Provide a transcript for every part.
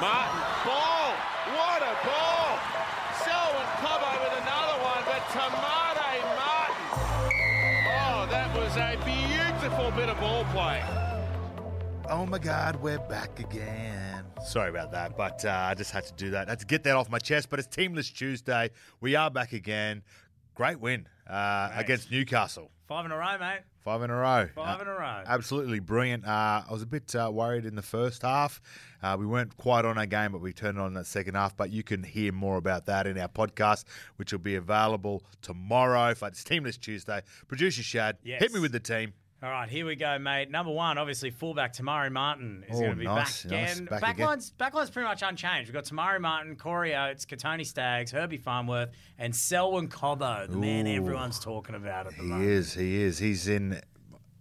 Martin, ball. What a ball. Selwyn Cobbo with another one, but Te Maire Martin. Oh, that was a beautiful bit of ball play. Oh my God, we're back again. Sorry about that, but uh, I just had to do that. I had to get that off my chest. But it's Teamlist Tuesday. We are back again. Great win uh, against Newcastle. Five in a row, mate. Five in a row. Five Uh, in a row. Absolutely brilliant. Uh, I was a bit uh, worried in the first half. Uh, we weren't quite on our game, but we turned on in that second half. But you can hear more about that in our podcast, which will be available tomorrow for it's Teamlist Tuesday. Producer Shad, Yes. hit me with the team. All right, here we go, mate. Number one, obviously, fullback Te Maire Martin is Oh, going to be nice, back nice. again. Back Backline's, backline's pretty much unchanged. We've got Te Maire Martin, Corey Oates, Kotoni Staggs, Herbie Farnworth, and Selwyn Cobbo, the man everyone's talking about at the He moment. He is. He is. He's in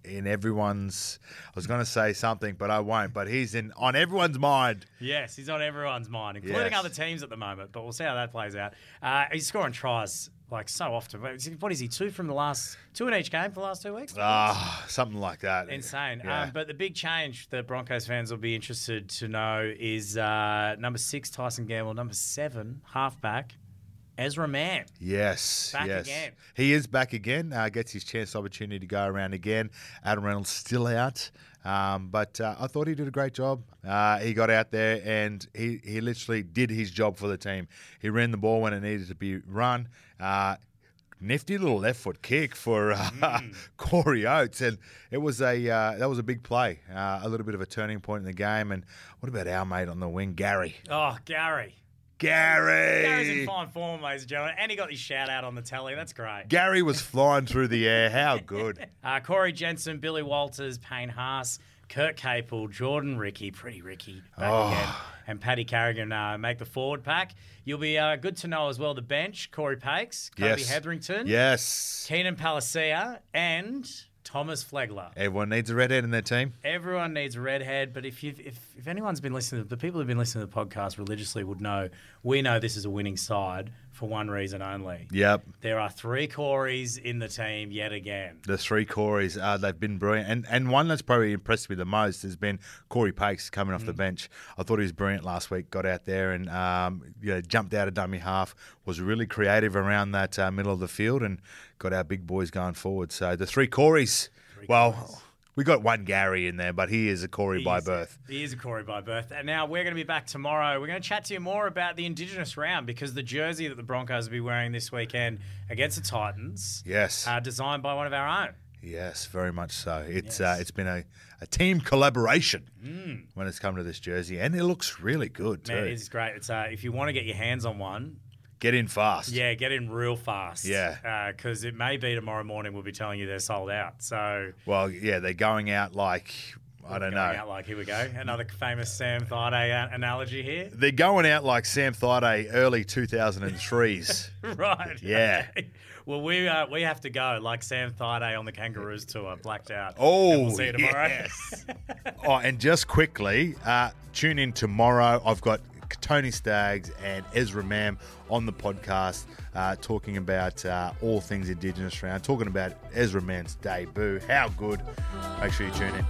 in everyone's. I was going to say something, but I won't. But he's in on everyone's mind. Yes, he's on everyone's mind, including Yes. other teams at the moment. But we'll see how that plays out. Uh, he's scoring tries like so often. What is he? Two from the last two in each game for the last two weeks. Ah, something like that. Insane. Yeah. Um, but the big change that Broncos fans will be interested to know is uh, number six, Tyson Gamble, number seven, halfback, Ezra Mam. Yes, Back yes. again. He is back again. Uh, gets his chance opportunity to go around again. Adam Reynolds still out, um, but uh, I thought he did a great job. Uh, he got out there and he, he literally did his job for the team. He ran the ball when it needed to be run. Uh, nifty little left foot kick for uh, Mm. Corey Oates, and it was a uh, that was a big play, uh, a little bit of a turning point in the game. And what about our mate on the wing, Gary? Oh, Gary. Gary. Gary's in fine form, ladies and gentlemen. And he got his shout out on the telly. That's great. Gary was flying through the air. How good. Uh, Corey Jensen, Billy Walters, Payne Haas, Kurt Capewell, Jordan Riki, pretty Ricky, back Oh. again, and Paddy Carrigan uh, make the forward pack. You'll be uh, good to know as well the bench, Corey Paix, Kobe Yes. Hetherington, Yes. Keenan Palasia, and Thomas Flegler. Everyone needs a redhead in their team. Everyone needs a redhead, but if you if, if anyone's been listening, the people who've been listening to the podcast religiously would know we know this is a winning side for one reason only. Yep. There are three Corys in the team yet again. The three Corys, uh, they've been brilliant. And and one that's probably impressed me the most has been Corey Paix coming off the Mm. bench. I thought he was brilliant last week. Got out there and um, you know, jumped out of dummy half, was really creative around that uh, middle of the field and got our big boys going forward. So the three Corys, well, we got one Gary in there, but he is a Corey by is- birth. He is a Corey by birth. And now we're going to be back tomorrow. We're going to chat to you more about the Indigenous round because the jersey that the Broncos will be wearing this weekend against the Titans, Yes. uh, designed by one of our own. Yes, very much so. It's Yes. uh, it's been a, a team collaboration Mm. when it's come to this jersey, and it looks really good too. Man, it's great. It's uh, if you want to get your hands on one, Get in fast. yeah, get in real fast. Yeah. because it may be tomorrow morning. We'll be telling you they're sold out. So Well, yeah, they're going out like I don't going know. Out like here we go. Another famous Sam Thaiday uh, analogy here. They're going out like Sam Thaiday early 2003s. right. Yeah. okay. Well, we uh, we have to go like Sam Thaiday on the Kangaroos tour, blacked out. Oh, we'll see you tomorrow. yes. oh, and just quickly, uh, tune in tomorrow. I've got Tony Staggs and Ezra Mam on the podcast uh, talking about uh, all things Indigenous round, talking about Ezra Mam's debut. How good. Make sure you tune in.